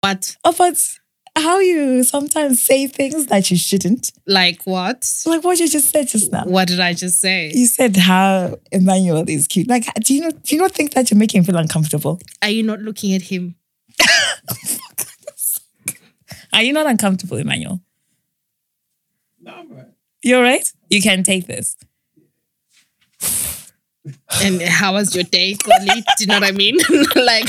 What? about how you sometimes say things that you shouldn't. Like what? Like what you just said just now. What did I just say? You said how Emmanuel is cute. Like, do you not do you not think that you're making him feel uncomfortable? Are you not looking at him? Are you not uncomfortable, Emmanuel? No, bro. You're right. You can take this. And how was your day, Xolie? Do you know what I mean? like,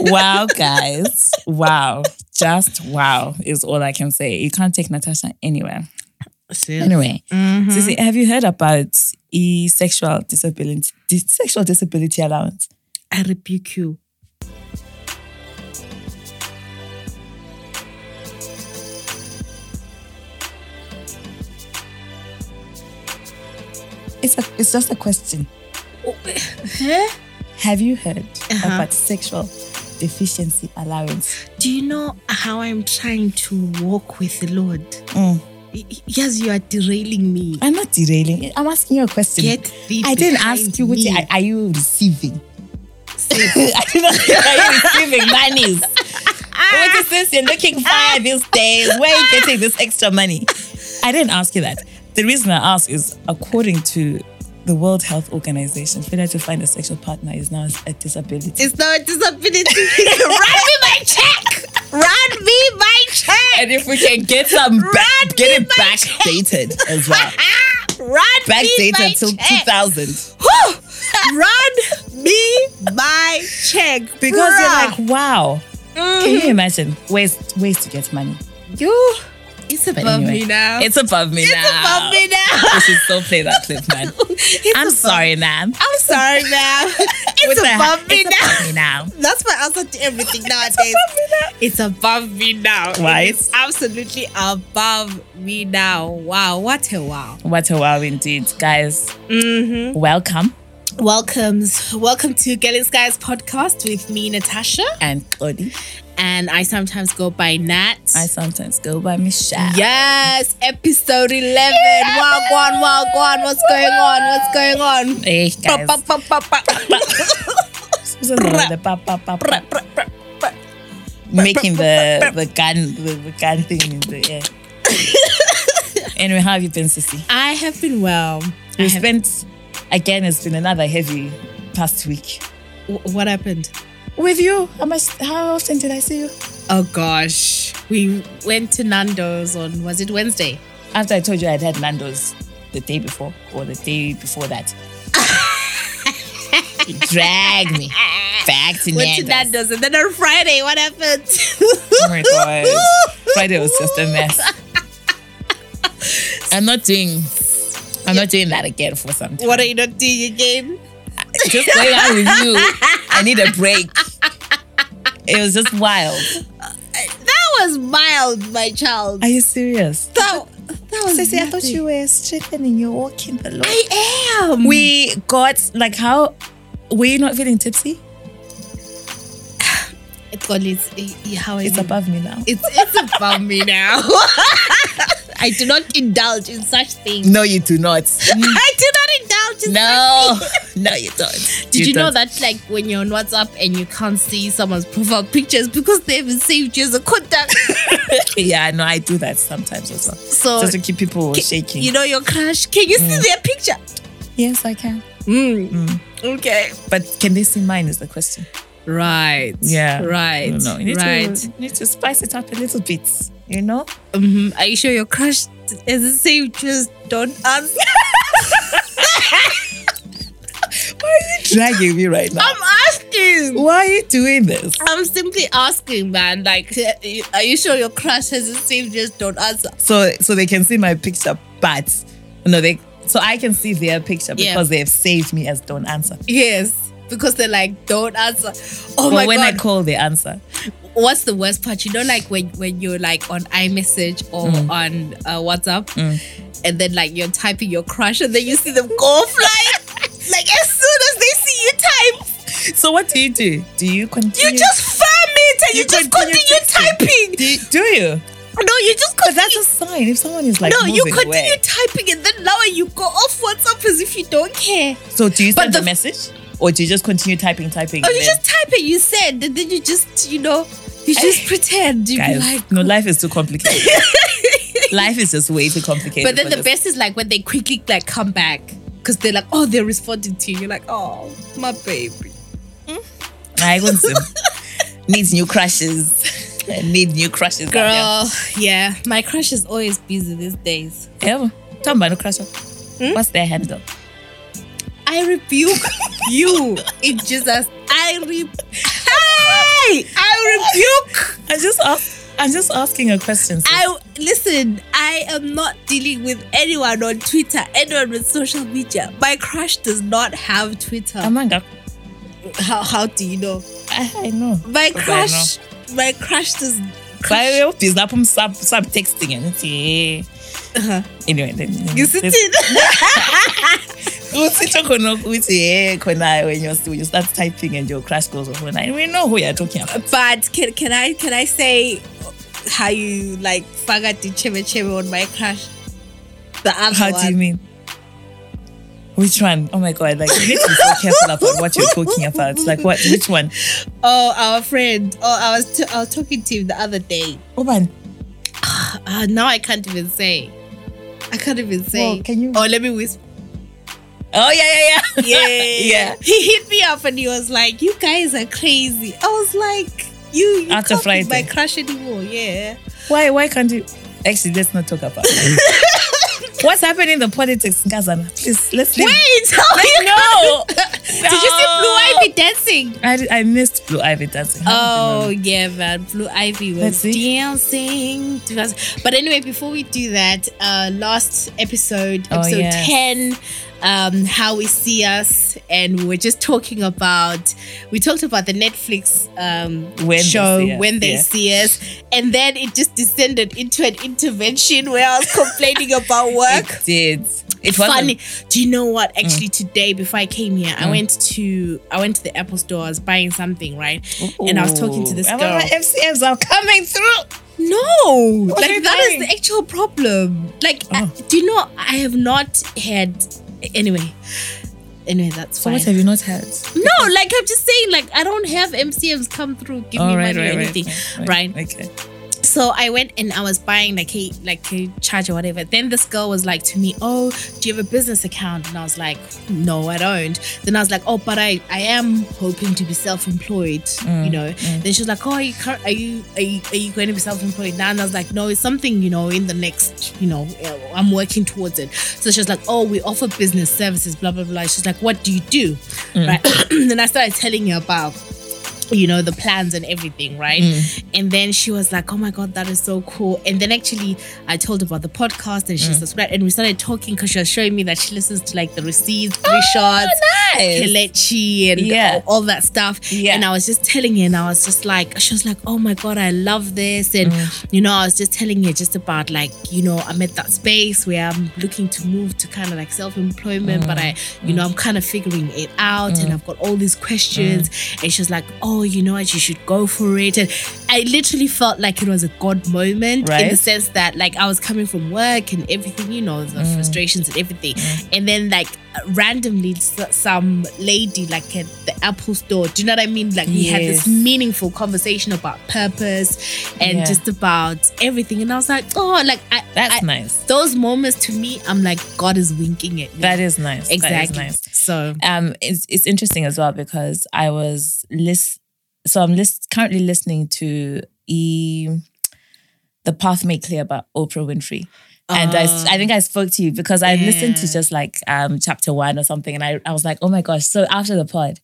Wow, guys. wow. Just wow is all I can say. You can't take Natasha anywhere. Anyway, Mhm. Sissy, have you heard about e sexual disability dis- sexual disability allowance? I rebuke you. It's a it's just a question. Huh? Have you heard Uh-huh. about sexual deficiency allowance? Do you know how I'm trying to walk with the Lord? Mm. Yes, you are derailing me. I'm not derailing. I'm asking you a question. Get thee I didn't ask you what are, are you receiving? I did not say are you receiving monies. What is this? You're looking fire these days. Where are you getting this extra money? I didn't ask you that. The reason I ask is according to the World Health Organization, failure to find a sexual partner is now a disability. It's not a disability. Run me my check. Run me my check. and if we can get some back, get it my backdated as well. Run me my Backdated till check. 2000. Whew. Run me my check. Because Bruh. you're like, wow. Can you mm. imagine ways ways to get money? you. It's above anyway, me now. It's above me It's now. It's above me now. We should still play that clip, man. I'm above- sorry, man. I'm sorry now. It's With above me it's now. above me now. That's my answer to everything nowadays. It's above me now. Right. It's absolutely above me now. Wow, what a wow. What a wow indeed, guys. Mm-hmm. Welcome Welcomes, welcome to Girl in Skies podcast with me, Natasha, and Cody. And I sometimes go by Nat. I sometimes go by Michelle. yes, episode eleven. Wagwan, wagwan. What's going on? What's going on? Hey guys. Making the the gun the, the gun thing in the air. anyway, how have you been, Sissy? I have been well. I We have- spent again. It's been another heavy past week w- what happened? With you. How much? How often did I see you? Oh gosh, we went to Nando's on was it Wednesday? After I told you I'd had Nando's the day before or the day before that. you dragged me back to Went to Nando's. Nando's, and then on Friday, what happened? Oh my god. Friday was just a mess. I'm not doing I'm not doing that again for some time. what are you not doing again? Just going out with you. I need a break. It was just wild. That was mild, my child. Are you serious? that, that was Sissy, I thought you were strengthening your walk in the Lord. I am. We got like how were you not feeling tipsy? God, it's, eh, eh, how are It's you? above me now. It's it's above me now. I do not indulge in such things. No, you do not. I do not indulge in no, no, you don't. Did you, know don't. that like when you're on WhatsApp and you can't see someone's profile pictures because they haven't saved you as a contact? Yeah, no, I do that sometimes as well. So Just to keep people shaking. you know your crush. Can you see their picture? yes, I can. Mm. Okay. But can they see mine is the question. Right. Yeah. Right. No, no. You need right. To, you need to spice it up a little bit, you know? Mhm. Are you sure your crush is the same? Just don't answer. Why are you dragging me right now? I'm asking. Why are you doing this? I'm simply asking, man. Like, are you sure your crush has the same? Just don't answer. So so they can see my picture, but no, they so I can see their picture Yeah. because they've saved me as don't answer. Yes, because they're like, don't answer. Oh But my when god. When I call, they answer. What's the worst part? You know, like when when you're like on iMessage or on uh, WhatsApp, and then like you're typing your crush, and then you see them go flying. like as soon as they see you type, So what do you do? Do you continue? you just firm it and you, You just continue continue typing. do you, do you? No, you just But that's a sign. If someone is like no, you continue away. typing and then now you go off WhatsApp as if you don't care. So do you But send the- a message? Or do you just continue typing, typing? Oh, you just type it. You said, and then you just, you know, you just pretend. You be Guys, like, no, life is too complicated. life is just way too complicated. but then the this. best is like when they quickly like come back because they're like, oh, they're responding to you. You're like, oh, my baby. I want some needs new crushes. I Need new crushes. out Girl, yeah, my crush is always busy these days. Yeah. Talk about the crusher. Hmm? What's their handle? I rebuke you in Jesus. I re. Hey, I rebuke. I'm just ask, I'm just asking a question. sis. I listen. I am not dealing with anyone on Twitter, anyone with social media. My crush does not have Twitter. Amanda, how how do you know? I, I know. My I crush, my crush does. Way, please sub sub texting and say. Uh-huh. Anyway, then You sit in. Usitsho khona ukuthi yeah khona when you when you start typing and your crush goes off and I we know who you're talking about. but can can I can I say how you like fagati cheme cheme on my crush? The other How one. do you mean? Which one? Oh my god! Like you need to be so careful about what you're talking about. Like what? Which one? Oh, our friend. Oh, I was t- I was talking to him the other day. Oh man, Uh, now I can't even say. I can't even say. Well, can you- Oh, let me whisper. Oh yeah, yeah, yeah. Yeah, Yeah. He hit me up and he was like, "You guys are crazy." I was like, "You, you After can't be my crush anymore." Yeah. Why? Why can't you? Actually, let's not talk about it. What's happening in the politics, Gazana? Please, let's leave. Wait, how you No. Did you see Blue Ivy dancing? I, I missed Blue Ivy dancing. How Oh know? yeah, man. Blue Ivy was dancing. But anyway, before we do that, uh last episode, Oh, episode yes. 10, um, how we see us, and we were just talking about we talked about the Netflix um When show us, when they yeah. see us, and then it just descended into an intervention where I was complaining about work It did. It was funny. Do you know what? Mm. Actually, today before I came here, I went to I went to the Apple store. I was buying something, right? And I was talking to this girl. My FCMs are coming through. No, What like that is the actual problem. Like, I- Oh. do you know? I have not had. Anyway, anyway, that's So fine. what have you not had? no, like I'm just saying, like I don't have MCMs come through, give me right, money or right, anything, right, right? Okay. So I went and I was buying like a like a charger or whatever. Then this girl was like to me, "Oh, do you have a business account?" And I was like, "No, I don't." Then I was like, "Oh, but I I am hoping to be self-employed, you mm, know." Mm. Then she was like, "Oh, are you are you are you, are you going to be self-employed now?" And I was like, "No, it's something you know in the next you know uh, I'm working towards it." So she was like, "Oh, we offer business services, blah blah blah." She's like, "What do you do?" Mm. Right? then I started telling her about you know the plans and everything right? Mm. And then she was like oh my god that is so cool. And then actually i told her about the podcast and she mm. subscribed and we started talking because she was showing me that she listens to like the receipts oh, three shots nice. Kelechi and Yeah. all, all that stuff. Yeah. and i was just telling her and i was just like she was like oh my god i love this. And mm. you know i was just telling her just about like you know i'm at that space where i'm looking to move to kind of like self-employment but i you know i'm kind of figuring it out and i've got all these questions. And she was like oh you know what? You should go for it. And i literally felt like it was a god moment in the sense that like i was coming from work and everything you know the frustrations and everything. And then like randomly some lady like at the apple store do you know what i mean? Like we had this meaningful conversation about purpose and Yeah. just about everything. And i was like oh like I, That's I- nice. those moments to me i'm like god is winking at me. That is nice. That is exactly. nice. so um it's, it's interesting as well because i was list so i'm list currently listening to e the path made clear by oprah winfrey and I, I think I spoke to you because I listened to just like um chapter one or something, and I, I was like, oh my gosh! So after the pod,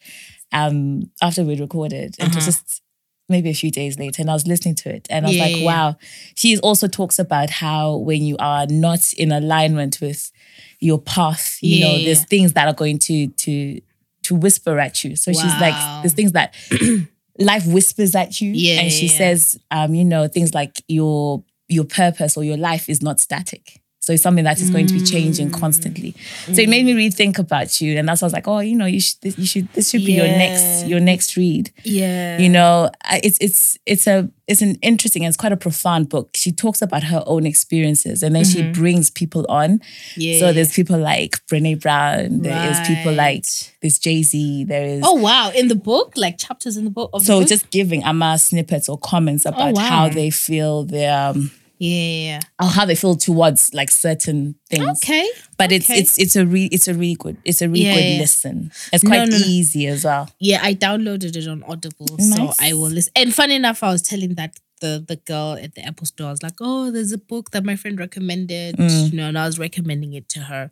um after we recorded, it was Uh-huh. just maybe a few days later, and I was listening to it, and I was Yeah, like, yeah, yeah. wow. She also talks about how when you are not in alignment with your path, you know, Yeah. there's things that are going to to to whisper at you. So she's like, Wow. there's things that life whispers at you, Yeah, and she yeah, says, um, you know, things like your your purpose or your life is not static. So it's something that is going to be changing constantly. So it made me rethink about you, and that's why I was like, oh, you know, you should, this, you should, this should be your next, your next read. Yeah. You know, it's it's it's a it's an interesting and it's quite a profound book. She talks about her own experiences, and then she brings people on. Yeah. So there's people like Brene Brown. There is people like this Jay Z. There is Oh wow! In the book, like chapters in the book. Of so the book? just giving Amma snippets or comments about wow. how they feel their um, yeah. or how they feel towards like certain things. Okay. But it's Okay. it's it's a re it's a really good it's a really Yeah, good yeah. listen. It's quite no, no. easy as well. Yeah, I downloaded it on Audible, so I will listen. And funny enough, I was telling that the the girl at the Apple store, I was like, "Oh, there's a book that my friend recommended," you know, and I was recommending it to her.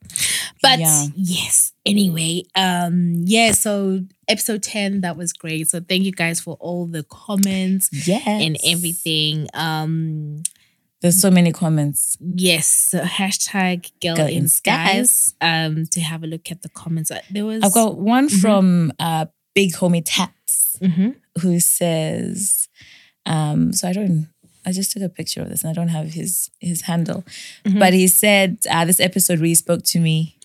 But Mm. Yeah. yes, anyway, um, yeah. So episode ten, that was great. So thank you guys for all the comments Yes. and everything. Um, There's so many comments. yes, so hashtag girl, Girl in, in skies. Um, to have a look at the comments. Uh, There was I've got one Mm-hmm. from uh Big Homie Taps Mhm. who says, um, so I don't I just took a picture of this and I don't have his his handle. Mm-hmm. But he said uh, this episode really spoke to me.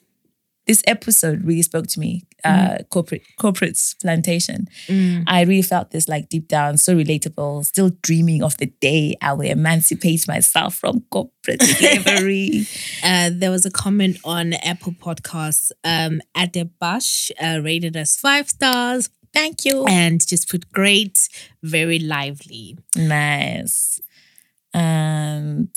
This episode really spoke to me. Uh, corporate corporate's plantation. Mm. I really felt this like deep down, so relatable. Still dreaming of the day I will emancipate myself from corporate slavery. Uh, there was a comment on Apple Podcasts. Um, Adebash uh, rated us five stars Thank you. and just put great, very lively. Nice. And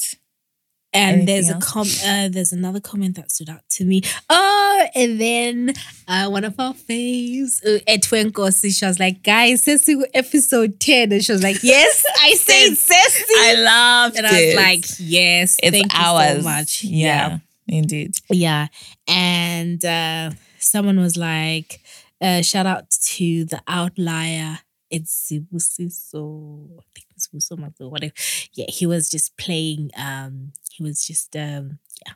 And there's a com. Uh, there's another comment that stood out to me. Oh, and then uh, one of our faves, uh, Etwenkosi, she was like, "Guys, Ceci episode ten," and she was like, "Yes, I said Ceci," I loved and it. I was like, "Yes, it's thank ours. you so much." Yeah, indeed. Yeah. And uh, someone was like, uh, shout out to the outlier. It's Sibusiso. I think it's Sibusiso Mato, whatever. Yeah, he was just playing, um, he was just um yeah.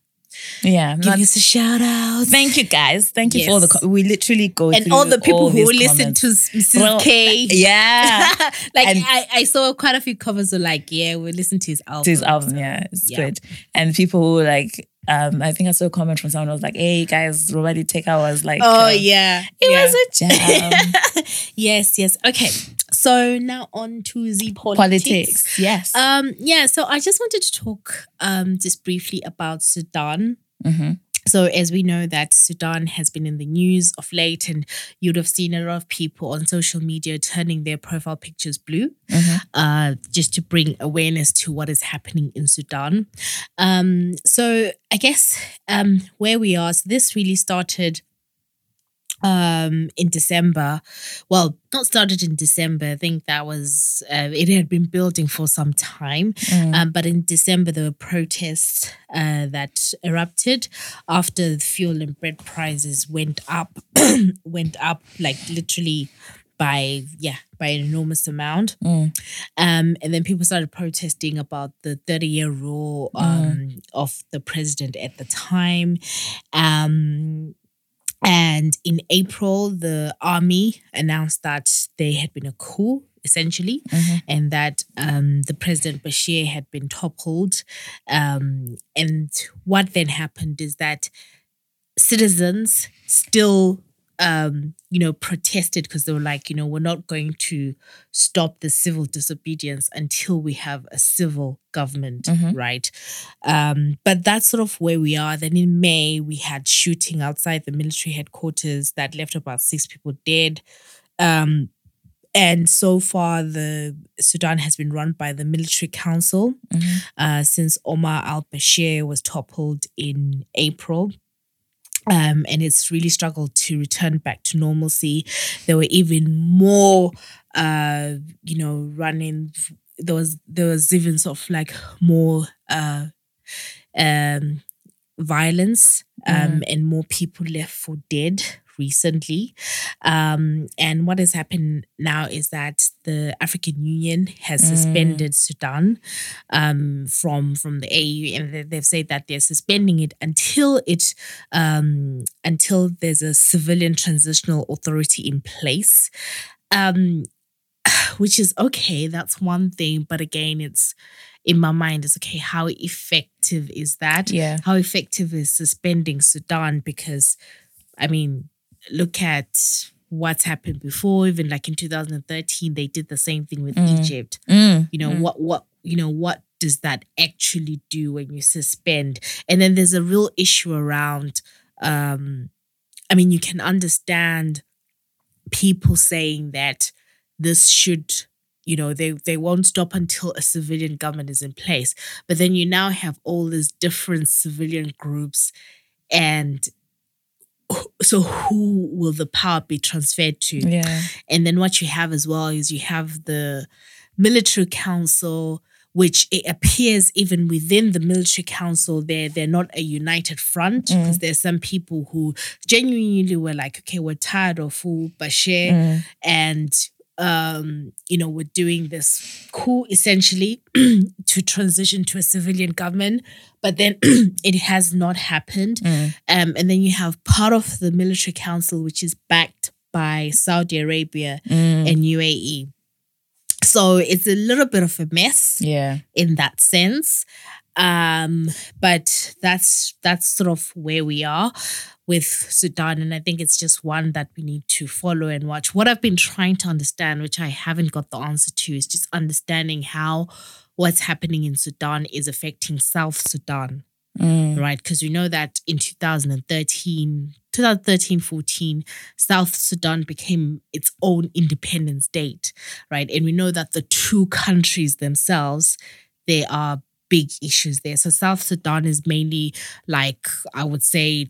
Yeah. give us a shout out. thank you guys. Thank you for all the. Co- we literally go and all the people who these listen comments. to Mrs. Well, K. Yeah. like And- I, I saw quite a few covers of like, yeah, we listen to his album. to his album. so, Yeah, it's yeah. good. And people who like, um, I think I saw a comment from someone who was like, "Hey guys, Robert Teka was like, Oh uh, yeah. it yeah. was a jam." yes, yes. Okay. So now on to the politics. Politics, yes. Um, yeah, so I just wanted to talk um just briefly about Sudan. Mhm. So as we know that Sudan has been in the news of late, and you'd have seen a lot of people on social media turning their profile pictures blue, Mhm. uh, just to bring awareness to what is happening in Sudan. Um, so I guess um where we are, so this really started um in December. Well, not started in December. I think that was uh, it had been building for some time. Mm. Um, but in December there were protests uh, that erupted after the fuel and bread prices went up, went up like literally by yeah by an enormous amount. Mm. Um, and then people started protesting about the 30 year rule um, of the president at the time. Um, and in April, the army announced that there had been a coup, essentially, Mhm. and that um, the president Bashir had been toppled. Um, and what then happened is that citizens still um, you know, protested because they were like, you know, we're not going to stop the civil disobedience until we have a civil government, Mhm. right? Um, but that's sort of where we are. Then in May, we had shooting outside the military headquarters that left about six people dead. Um, and so far, the Sudan has been run by the military council Mhm. uh, since Omar al Bashir was toppled in April. Um, and it's really struggled to return back to normalcy. There were even more, uh, you know, running. There was there was even sort of like more uh, um, violence um, and more people left for dead recently. Um, and what has happened now is that the African Union has Mm. suspended Sudan um, from from the AU, and they- they've said that they're suspending it until it um, until there's a civilian transitional authority in place. Um, which is okay that's one thing but again it's in my mind is okay, how effective is that? Yeah. How effective is suspending Sudan? Because, I mean, look at what's happened before. Even like in 2013, they did the same thing with Egypt. Mm. You know what? What you know what does that actually do when you suspend? And then there's a real issue around. um I mean, you can understand people saying that this should you know they they won't stop until a civilian government is in place but then you now have all these different civilian groups and so who will the power be transferred to Yeah. and then what you have as well is you have the military council, which it appears even within the military council, they're they're not a united front because there's some people who genuinely were like, okay, we're tired of who Bashir Mm. and um, you know, we're doing this coup essentially to transition to a civilian government, but then it has not happened. Mm. Um, and then you have part of the military council, which is backed by Saudi Arabia Mm. and UAE. So it's a little bit of a mess Yeah. in that sense. Um, but that's that's sort of where we are with Sudan, and I think it's just one that we need to follow and watch. What I've been trying to understand, which I haven't got the answer to, is just understanding how what's happening in Sudan is affecting South Sudan Mm. right? Because we know that in 2013, 2013, 14, South Sudan became its own independent state, right? And we know that the two countries themselves, they are big issues there. So South Sudan is mainly like, I would say,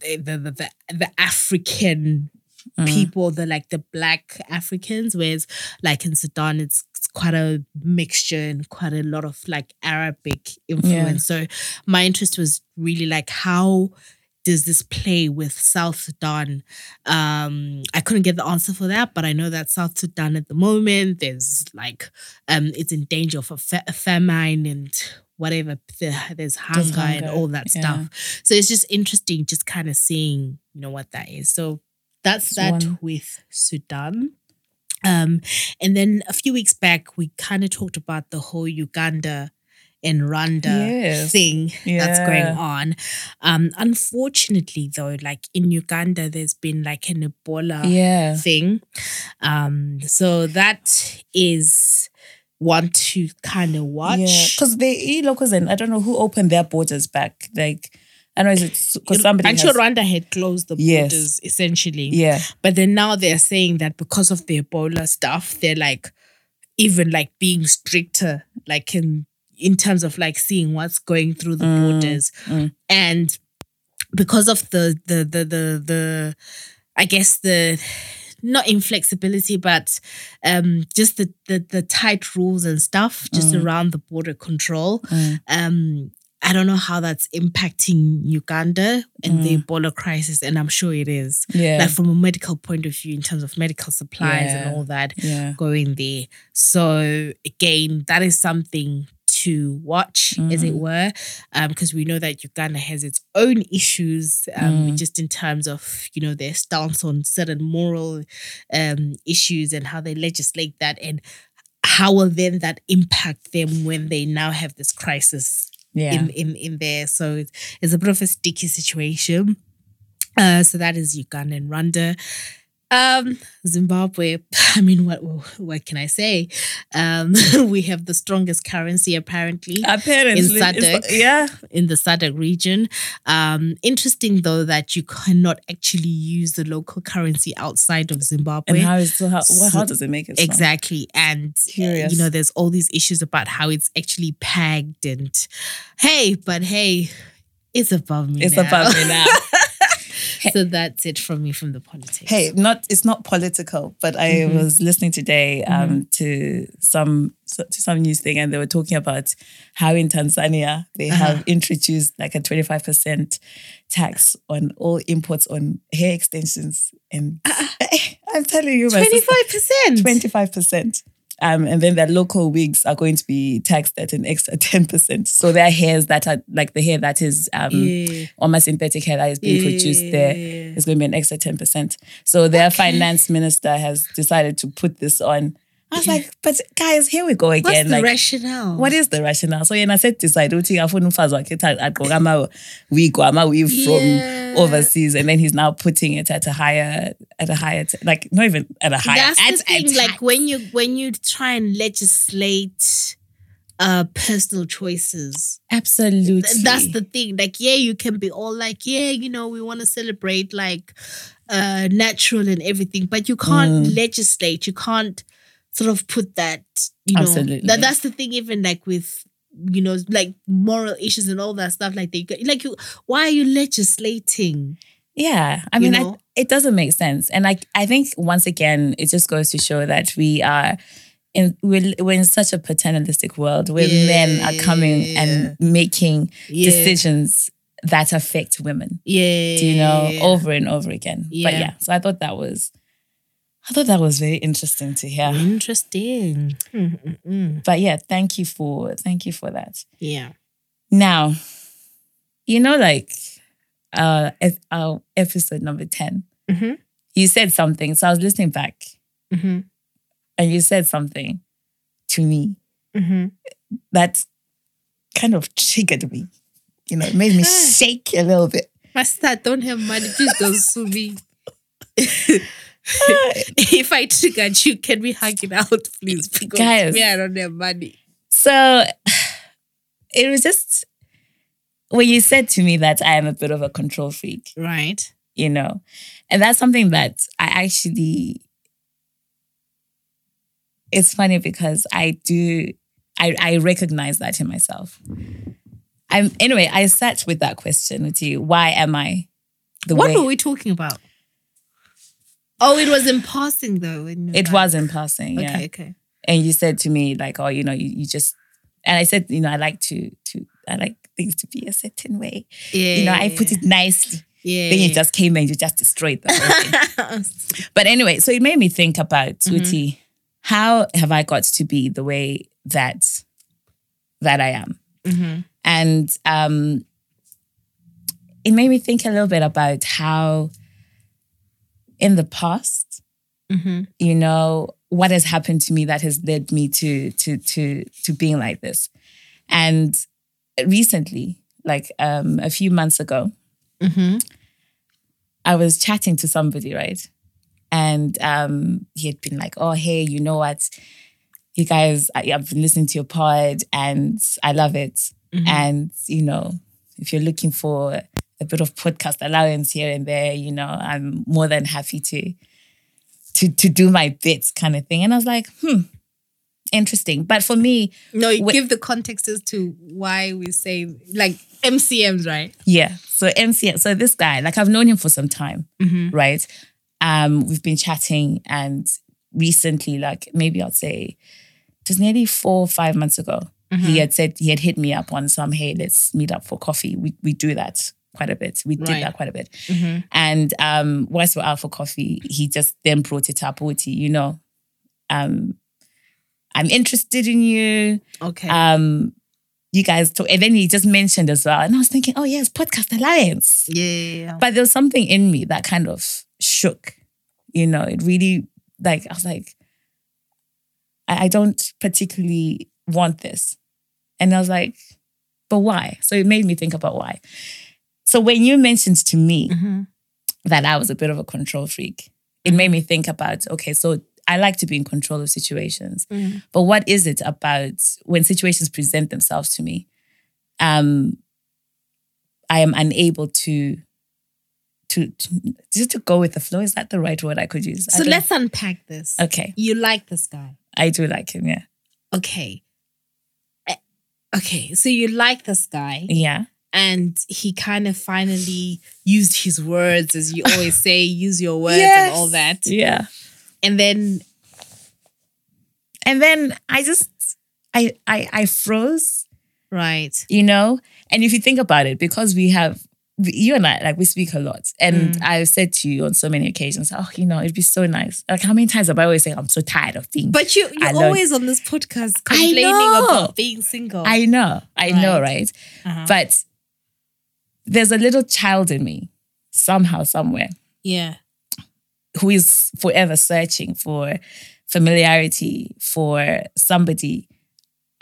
the the the, the African Mm. people, the like the black Africans, whereas like in Sudan, it's, it's quite a mixture and quite a lot of like Arabic influence. So my interest was really like how does this play with South Sudan? Um, I couldn't get the answer for that, but I know that South Sudan at the moment there's like um, it's in danger of a, fa- a famine and whatever. There- There's hunger, and all that yeah. stuff. So it's just interesting, just kind of seeing you know what that is. So that's It's that one- with Sudan. Um, and then a few weeks back, we kind of talked about the whole Uganda and Rwanda Yes. thing that's going on. Um, unfortunately, though, like in Uganda, there's been like an Ebola Yeah. thing. Um, so that is one to kind of watch. Yeah. Because the e locals and I don't know who opened their borders back. Like I know it's because somebody I'm has, sure Rwanda had closed the Yes. borders essentially. Yeah. But then now they're saying that because of the Ebola stuff, they're like even like being stricter, like in in terms of like seeing what's going through the Mm, borders. mm. And because of the the the the the I guess the not inflexibility, but um just the the, the tight rules and stuff just Mm. around the border control. Mm. Um I don't know how that's impacting Uganda and the Ebola crisis, and I'm sure it is Yeah. like from a medical point of view in terms of medical supplies Yeah. and all that yeah. going there. So again, that is something to watch, as it Mhm. were, because we know that Uganda has its own issues, um, Mm. just in terms of you know their stance on certain moral um, issues and how they legislate that, and how will then that impact them when they now have this crisis Yeah. in, in in there. So it's, it's a bit of a sticky situation. Uh, so that is Uganda and Rwanda. Um, Zimbabwe. I mean, what what can I say? Um, we have the strongest currency apparently Apparently, in SADC. yeah. in the SADC region. Um, interesting though that you cannot actually use the local currency outside of Zimbabwe. And how is so how, well, how So- does it make it? Exactly. And, uh, Curious. you know, there's all these issues about how it's actually pegged and hey, but hey, it's above me. It's now. above me now. so that's it from me from the politics. Hey, not it's not political, but I Mm-hmm. was listening today um, to some to some news thing, and they were talking about how in Tanzania they Uh-huh. have introduced like a twenty five percent tax on all imports on hair extensions, and I'm telling you, 25%. twenty five percent. Um, and then their local wigs are going to be taxed at an extra 10%. So their hairs that are like the hair that is um, Yeah. almost synthetic hair that is being produced there is going to be an extra 10%. So their finance minister has decided to put this on I was like, but guys, here we go again. What's the like, rationale? what is the rationale? So yena said decide ukuthi afuna umfazi wakhe agqoke ama-wig or ama-weave Yeah. from overseas and then he's now putting it at a higher at a higher t- like not even at a higher That's at the thing. a Like when you when you try and legislate uh personal choices. absolutely Th- That's the thing. Like, yeah, you can be all like, yeah, you know, we want to celebrate like uh natural and everything, but you can't Mm. legislate. You can't sort of put that, you know. Absolutely. That that's the thing, even like with you know, like moral issues and all that stuff. Like they like you why are you legislating? Yeah, I You mean, I, it doesn't make sense, and I I think once again it just goes to show that we are in we're, we're in such a paternalistic world where men are coming and making Yeah. decisions that affect women. Yeah. Do you know over and over again? But Yeah. yeah, so I thought that was I thought that was very interesting to hear. Interesting. Mm-mm-mm. But yeah, thank you for thank you for that. Yeah. Now, you know, like uh, ep- uh episode number ten. Mm-hmm. you said something. So I was listening back Mm-hmm. and you said something to me Mm-hmm. that kind of triggered me. You know, it made me shake a little bit. Master, I don't have money. Please don't sue me. if I triggered you, can we hug it out, please? Because Guys. me, I don't have money. So it was just when you said to me that I am a bit of a control freak, Right. you know, and that's something that I actually, it's funny because I do, I, I recognize that in myself. I'm, anyway, I sat with that question with you. Why am I the What way? were we talking about? Oh, it was in passing though. were It was in passing, yeah. Okay, okay. And you said to me like, oh, you know, you, you just, and I said, you know, I like to to I like things to be a certain way. Yeah. You know, I put it nicely. Yeah. Then you just came and you just destroyed the whole thing. But anyway, so it made me think about Mm-hmm. Uti, how have I got to be the way that that I am? Mhm. And um it made me think a little bit about how in the past, Mhm. you know, what has happened to me that has led me to to to to being like this. And recently, like um a few months ago, Mhm. I was chatting to somebody, right? And um, he had been like, "Oh, hey, you know what? You guys, I, I've been listening to your pod, and I love it. And you know, if you're looking for a bit of podcast allowance here and there, you know, I'm more than happy to to to do my bits, kind of thing." And I was like, "Hmm, interesting." But for me, No, you Wait. give the context as to why we say like MCMs, right? Yeah. So MC, so this guy, like I've known him for some time, right? Um, we've been chatting and recently, like maybe I'd say was nearly four or five months ago. He had said he had hit me up on some, hey, let's meet up for coffee. We we do that quite a bit. We did Right. that quite a bit. And um, whilst we're out for coffee, he just then brought it up, Oti, you know, um, I'm interested in you Okay. um you guys talk and then he just mentioned as well and i was thinking oh yes podcast alliance yeah, yeah, yeah. but there was something in me that kind of shook you know it really like i was like i, I don't particularly want this and i was like but why so it made me think about why so when you mentioned to me Mhm. that i was a bit of a control freak it made me think about okay so i like to be in control of situations Mhm. but what is it about when situations present themselves to me? Um, I am unable to, to, to just to go with the flow. Is that the right word I could use? So let's unpack this. Okay, You like this guy. I do like him. Yeah, Okay. Eh, Okay. So you like this guy. yeah, and he kind of finally used his words, as you always say, use your words Yes. and all that. yeah. And then, And then I just, I, I, I froze. right. You know, and if you think about it, because we have. You and I, like, we speak a lot. And Mm. I've said to you on so many occasions, oh, you know, it'd be so nice. Like, how many times have I always said, I'm so tired of being But you, you're always on this podcast complaining about being single. I know, I know, right? Uh-huh. But there's a little child in me, somehow, somewhere, yeah. who is forever searching for familiarity for somebody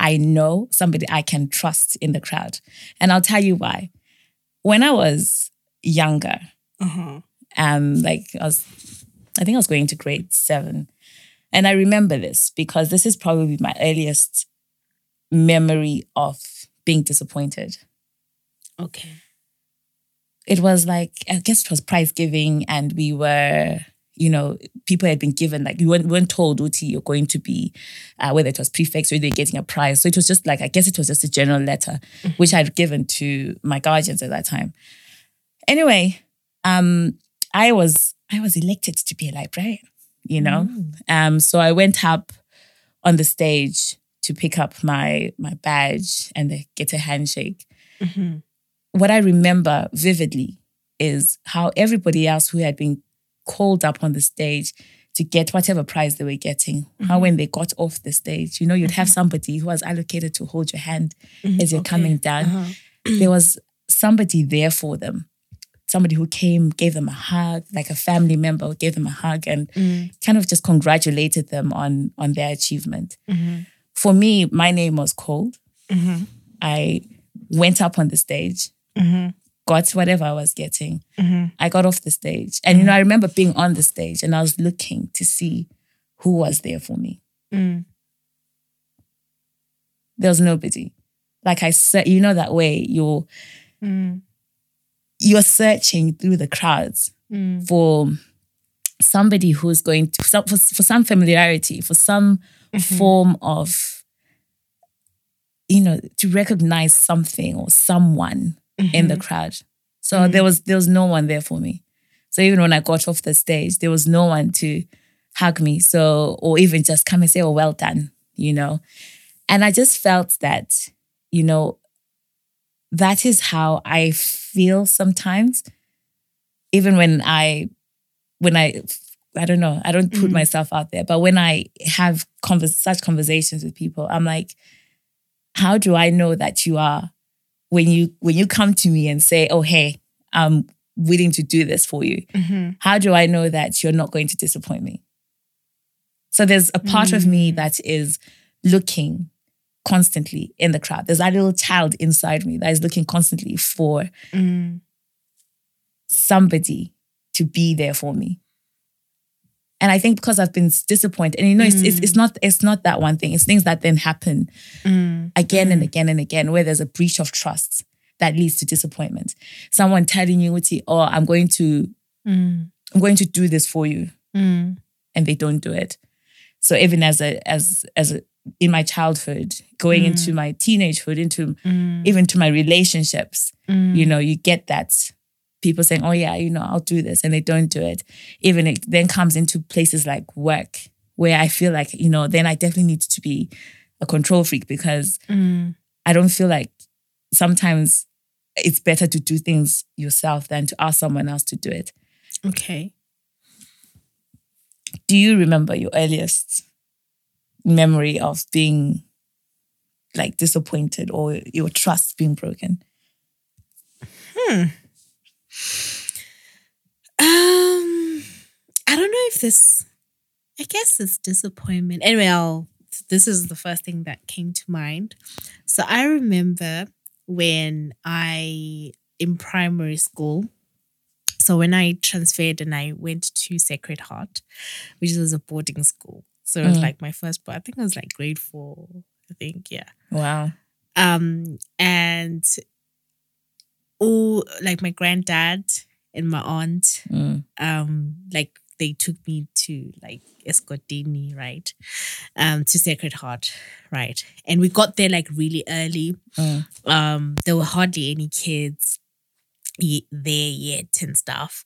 I know, somebody I can trust in the crowd. And I'll tell you why. When I was younger, Uh-huh. um, like I was, I think I was going to grade seven. And I remember this because this is probably my earliest memory of being disappointed. Okay. It was like, I guess it was prize giving, and we were, you know, people had been given, like, you weren't, weren't told, Uti, you're going to be, uh, whether it was prefects or you're getting a prize. So it was just like, I guess it was just a general letter, which I'd given to my guardians at that time. Anyway, um, I was I was elected to be a librarian, you know. Um, so I went up on the stage to pick up my my badge and get a handshake. Mhm. What I remember vividly is how everybody else who had been called up on the stage to get whatever prize they were getting, how when they got off the stage, you know, you'd have somebody who was allocated to hold your hand as you're Okay. coming down Uh-huh. there was somebody there for them. Somebody who came, gave them a hug, like a family member gave them a hug and Mm. kind of just congratulated them on, on their achievement. Mhm. For me, my name was called. Mhm. I went up on the stage, Mhm. got whatever I was getting. Mhm. I got off the stage. And, you know, I remember being on the stage and I was looking to see who was there for me. Mm. There was nobody. Like I said, you know, that way you're, Mm. you're searching through the crowds Mm. for somebody who's going to for, for some familiarity for some form of you know to recognize something or someone in the mm-hmm. crowd. So there mm. was there was no one there for me. So even when i got off the stage there was no one to hug me. So or even just come and say oh well done you know? And i just felt that you know that is how i feel sometimes. Even when i when I I don't know, I don't put mm. myself out there, but when I have convers- such conversations with people, I'm like, how do I know that you are when you when you come to me and say, "Oh, hey, I'm willing to do this for you." Mhm. How do I know that you're not going to disappoint me? So there's a part of me that is looking constantly in the crowd. There's that little child inside me that is looking constantly for Mm. somebody to be there for me. And I think because I've been disappointed, and you know, it's, it's it's not it's not that one thing. It's things that then happen Mm. again and again and again, where there's a breach of trust that leads to disappointment. Someone telling you, "Oh, I'm going to Mm. I'm going to do this for you," Mm. and they don't do it. So even as a as as a, in my childhood, going into my teenagehood, into Mm. even to my relationships, Mm. you know, you get that people saying, "Oh yeah, you know, I'll do this," and they don't do it. Even it then comes into places like work, where I feel like you know, then I definitely need to be a control freak because Mm. I don't feel like sometimes it's better to do things yourself than to ask someone else to do it. Okay. Do you remember your earliest memory of being like disappointed or your trust being broken? Um, I don't know if this. I guess it's disappointment. Anyway, I'll. This is the first thing that came to mind. So I remember when I in primary school. So when I transferred and I went to Sacred Heart, which was a boarding school. So it was Mm. like my first, but I think it was like grade four. I think yeah. Wow. um and all like my granddad and my aunt Mm. um like they took me to like Escotini, right? Um to Sacred Heart, right? And we got there like really early. Mm. Um there were hardly any kids there yet and stuff.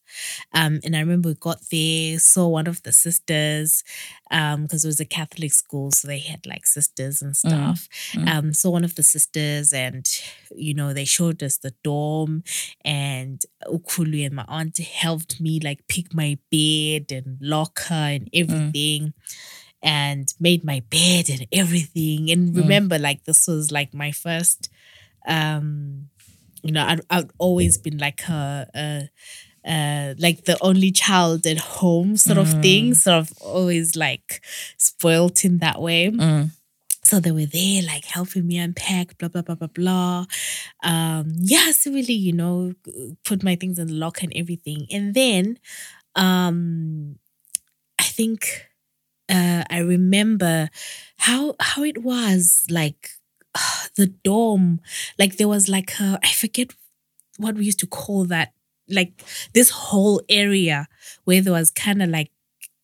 Um and I remember we got there, saw one of the sisters, um, because it was a Catholic school, so they had like sisters and stuff. mm. Um, saw one of the sisters and you know, they showed us the dorm and Ukulu and my aunt helped me like pick my bed and locker and everything. And made my bed and everything. And remember, like this was like my first um you know, I'd, I'd always been like a, a uh, like the only child at home, sort of thing. Sort of always like spoilt in that way. Mm. So they were there, like helping me unpack, blah blah blah blah blah. Um, yeah, so really, you know, put my things in the locker and everything. And then, um, I think uh, I remember how how it was like the dorm. Like there was like a, I forget what we used to call that. Like this whole area where there was kind of like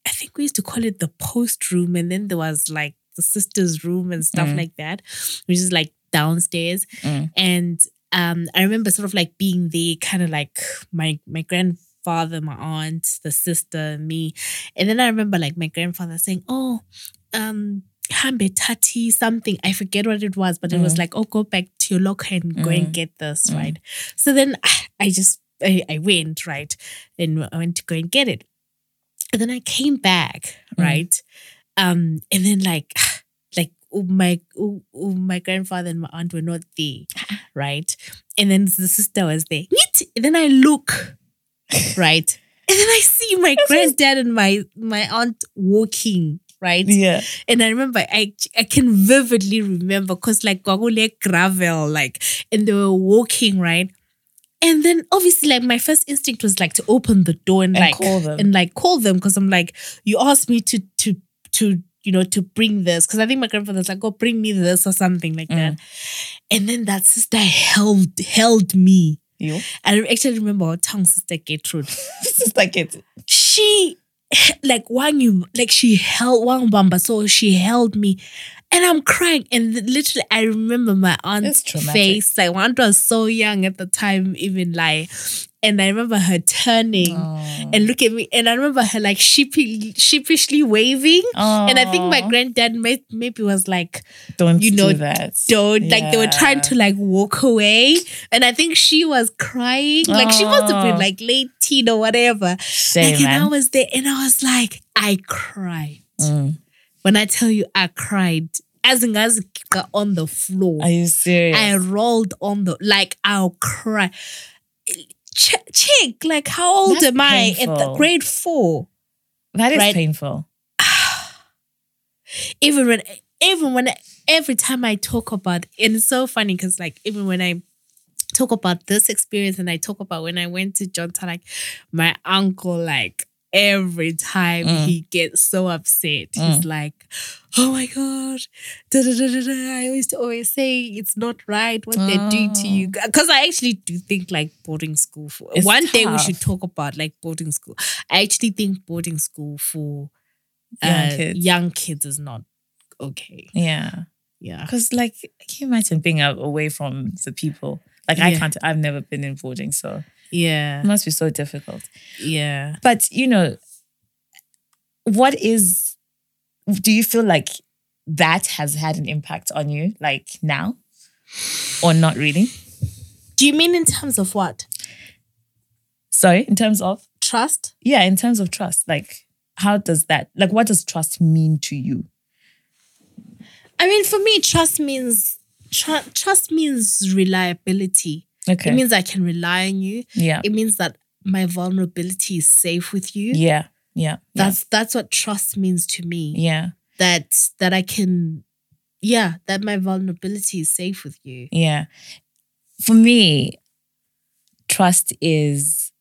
I think we used to call it the post room, and then there was like the sister's room and stuff Mm. like that, which is like downstairs. Mm. And um, I remember sort of like being there, kind of like my my grandfather, my aunt, the sister, me. And then I remember like my grandfather saying, "Oh, um." Hambe tati something I forget what it was, but it was Mm. like, oh, go back to your locker and go and Mm. get this, Mm. right? So then I just I, I went right, and I went to go and get it, and then I came back, Mm. right, um, and then like like oh, my oh, oh, my grandfather and my aunt were not there, right, and then the sister was there, and then I look, right, and then I see my granddad and my my aunt walking. Right, Yeah. and I remember I I can vividly remember because like Gwagule gravel, like, and they were walking, right? And then obviously, like my first instinct was like to open the door and, And like call them. and like call them because I'm like, you asked me to to to you know to bring this because I think my grandfather's like, oh, bring me this or something like that. Mm. And then that sister held held me. You. I actually remember our tongue sister Gertrude like it. she like wang you like she held wang bamba so she held me and I'm crying. And literally I remember my aunt's face like aunt was so young at the time even like and I remember her turning Oh. and look at me and I remember her like sheepy, sheepishly waving and I think my granddad may, maybe was like don't you know, do that. don't like they were trying to like walk away and I think she was crying like she must have been like late teen or whatever Shame, like, and I was there and I was like, I cried. Mm. When I tell you I cried, as in as on the floor. Are you serious? I rolled on the like I'll cry. Ch- chick, like how old That's am I? At the grade four. that is right. painful. Even when even when every time I talk about and it's so funny because like even when I talk about this experience and I talk about when I went to John like my uncle like every time Mm. he gets so upset he's like oh my god da, da, da. I to always say it's not right what they're doing to you because I actually do think like boarding school for It's one day we should talk about like boarding school I actually think boarding school for Young uh, kids. young kids is not okay Yeah. yeah Because, like, can you imagine being away from the people? Like, I can't, I've never been in boarding, so yeah it must be so difficult. yeah But, you know, what is, do you feel like that has had an impact on you, like now? Or not really? do you mean in terms of what Sorry, in terms of? trust Yeah, in terms of trust. Like, how does that, like, what does trust mean to you? I mean, for me, trust means tr- trust means reliability. Okay. It means I can rely on you. yeah. It means that my vulnerability is safe with you. Yeah. Yeah. That's that's what trust means to me. yeah. That that I can, yeah, that my vulnerability is safe with you. Yeah. For me, trust is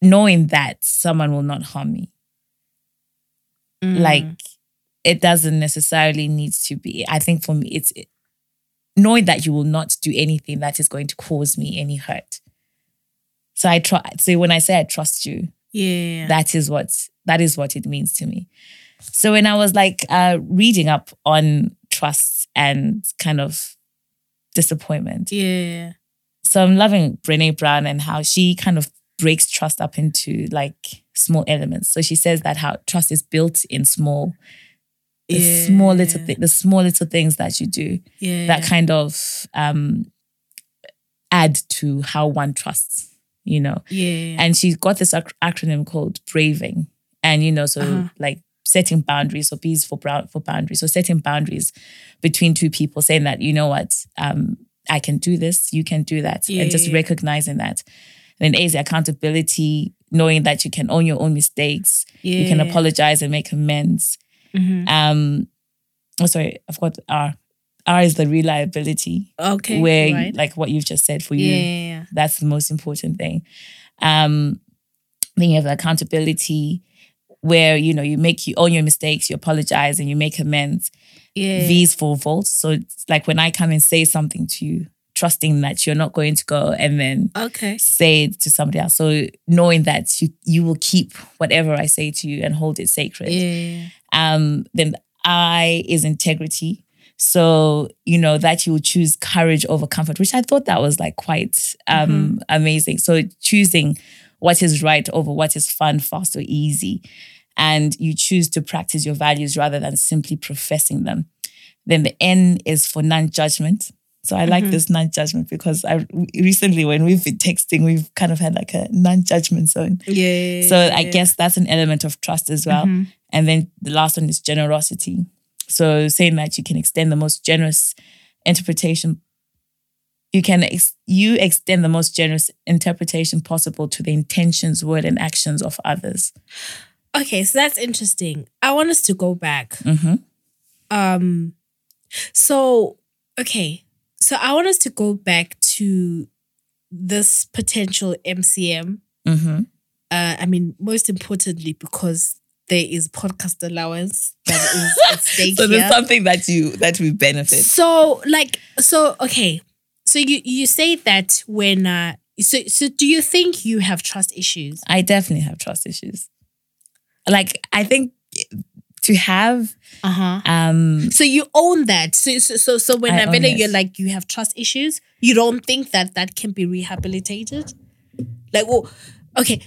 knowing that someone will not harm me. Mm. Like, it doesn't necessarily need to be. I think for me, it's knowing that you will not do anything that is going to cause me any hurt. So I try. So when I say I trust you, yeah, that is what that is what it means to me. So when I was like uh, reading up on trust and kind of disappointment, yeah, so I'm loving Brene Brown and how she kind of breaks trust up into like small elements. So she says that how trust is built in small, the yeah, small little the small little things that you do yeah, that kind of um add to how one trusts. You know, yeah, and she's got this ac- acronym called braving. And you know so Uh-huh. like setting boundaries so b is for brown for boundaries. So setting boundaries between two people saying that you know what? Um i can do this you can do that Yeah, and just recognizing that. Then A is the accountability, knowing that you can own your own mistakes, you can apologize and make amends. Mhm. Um, oh, sorry, I've got R. R is the reliability, Okay. where right. like what you've just said for yeah, you, yeah, yeah. that's the most important thing. Um, then you have the accountability, where you know you make you own your mistakes, you apologize, and you make amends. Yeah. V's for vault. So it's like when I come and say something to you, trusting that you're not going to go and then Okay. say it to somebody else. So knowing that you you will keep whatever I say to you and hold it sacred. Yeah. Um, then I is integrity. So you know that you will choose courage over comfort, which I thought that was like quite um amazing. So choosing what is right over what is fun, fast, or easy. And you choose to practice your values rather than simply professing them. Then the N is for non-judgment. So I like this non-judgment because I recently when we've been texting, we've kind of had like a non-judgment zone. Yeah. So I guess that's an element of trust as well. And then the last one is generosity. So saying that you can extend the most generous interpretation, you can ex- you extend the most generous interpretation possible to the intentions, word, and actions of others. Okay, so that's interesting. I want us to go back. hmm Um, so okay, so I want us to go back to this potential MCM. hmm Uh, I mean, most importantly, because there is podcast allowance that is at stake So here. there's something that you that we benefit. So, like, so okay, so you you say that when uh, so so do you think you have trust issues? I definitely have trust issues. Like I think to have Uh huh. um So you own that. So so so, so when I it. you're like you have trust issues, you don't think that that can be rehabilitated? Like, well, okay,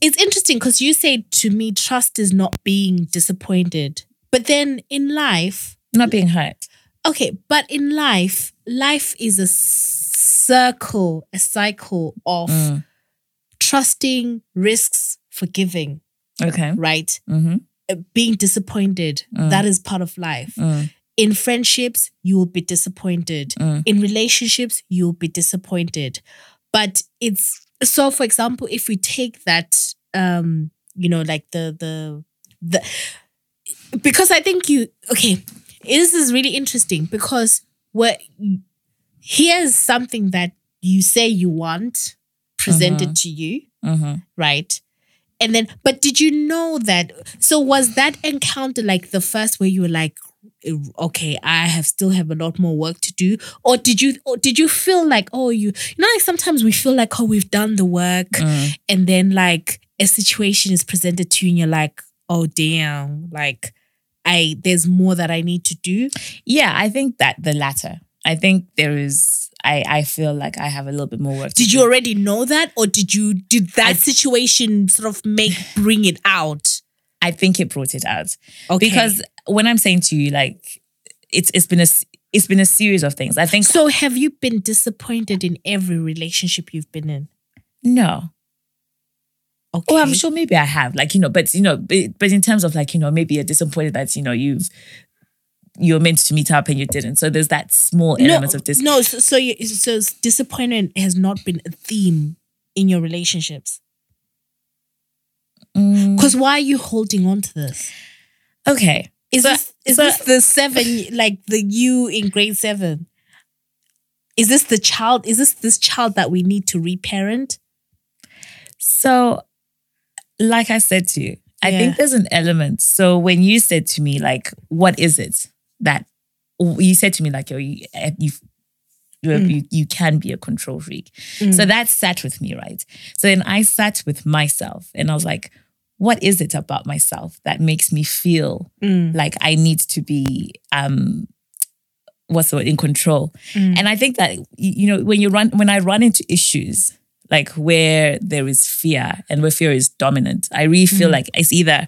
it's interesting because you say to me, trust is not being disappointed, but then in life, not being hurt. okay, but in life, life is a circle, a cycle of Mm. trusting, risks, forgiving, Okay. right? hmm Uh, Being disappointed, that is part of life. Mm. In friendships, you will be disappointed. Mm. In relationships, you'll be disappointed. But it's so for example, if we take that um, you know, like the the the because I think you okay, this is really interesting because what here's something that you say you want presented to you, hmm right? And then, but did you know that? So was that encounter like the first where you were like, okay, I have still have a lot more work to do, or did you, or did you feel like, oh, you, you know, like sometimes we feel like, oh, we've done the work, Mm. and then like a situation is presented to you, and you're like, oh, damn, like I, there's more that I need to do. Yeah, I think that the latter. I think there is. I I feel like I have a little bit more work. to Did do. you already know that, or did you did that situation sort of make bring it out? I think it brought it out Okay. because when I'm saying to you, like, it's it's been a it's been a series of things. I think So have you been disappointed in every relationship you've been in? no. Okay. Oh, I'm sure maybe I have, like you know, but you know, but, but in terms of like you know, maybe you're disappointed that you know you've you're meant to meet up and you didn't. So there's that small No, element of dis. no. So, so, you, so disappointment has not been a theme in your relationships. Mm, Because why are you holding on to this? okay. Is So- this is so- this the seven like the you in grade seven? Is this the child? Is this this child that we need to reparent? So, like I said to you, I Yeah. think there's an element. So when you said to me, like, what is it that you said to me, like, yo, you eh, you you, mm. you, you can be a control freak. Mm. So that sat with me, right? So then I sat with myself and I was like, what is it about myself that makes me feel mm. like I need to be um what's the word in control? And I think that you know, when you run when I run into issues like where there is fear and where fear is dominant, I really feel like it's either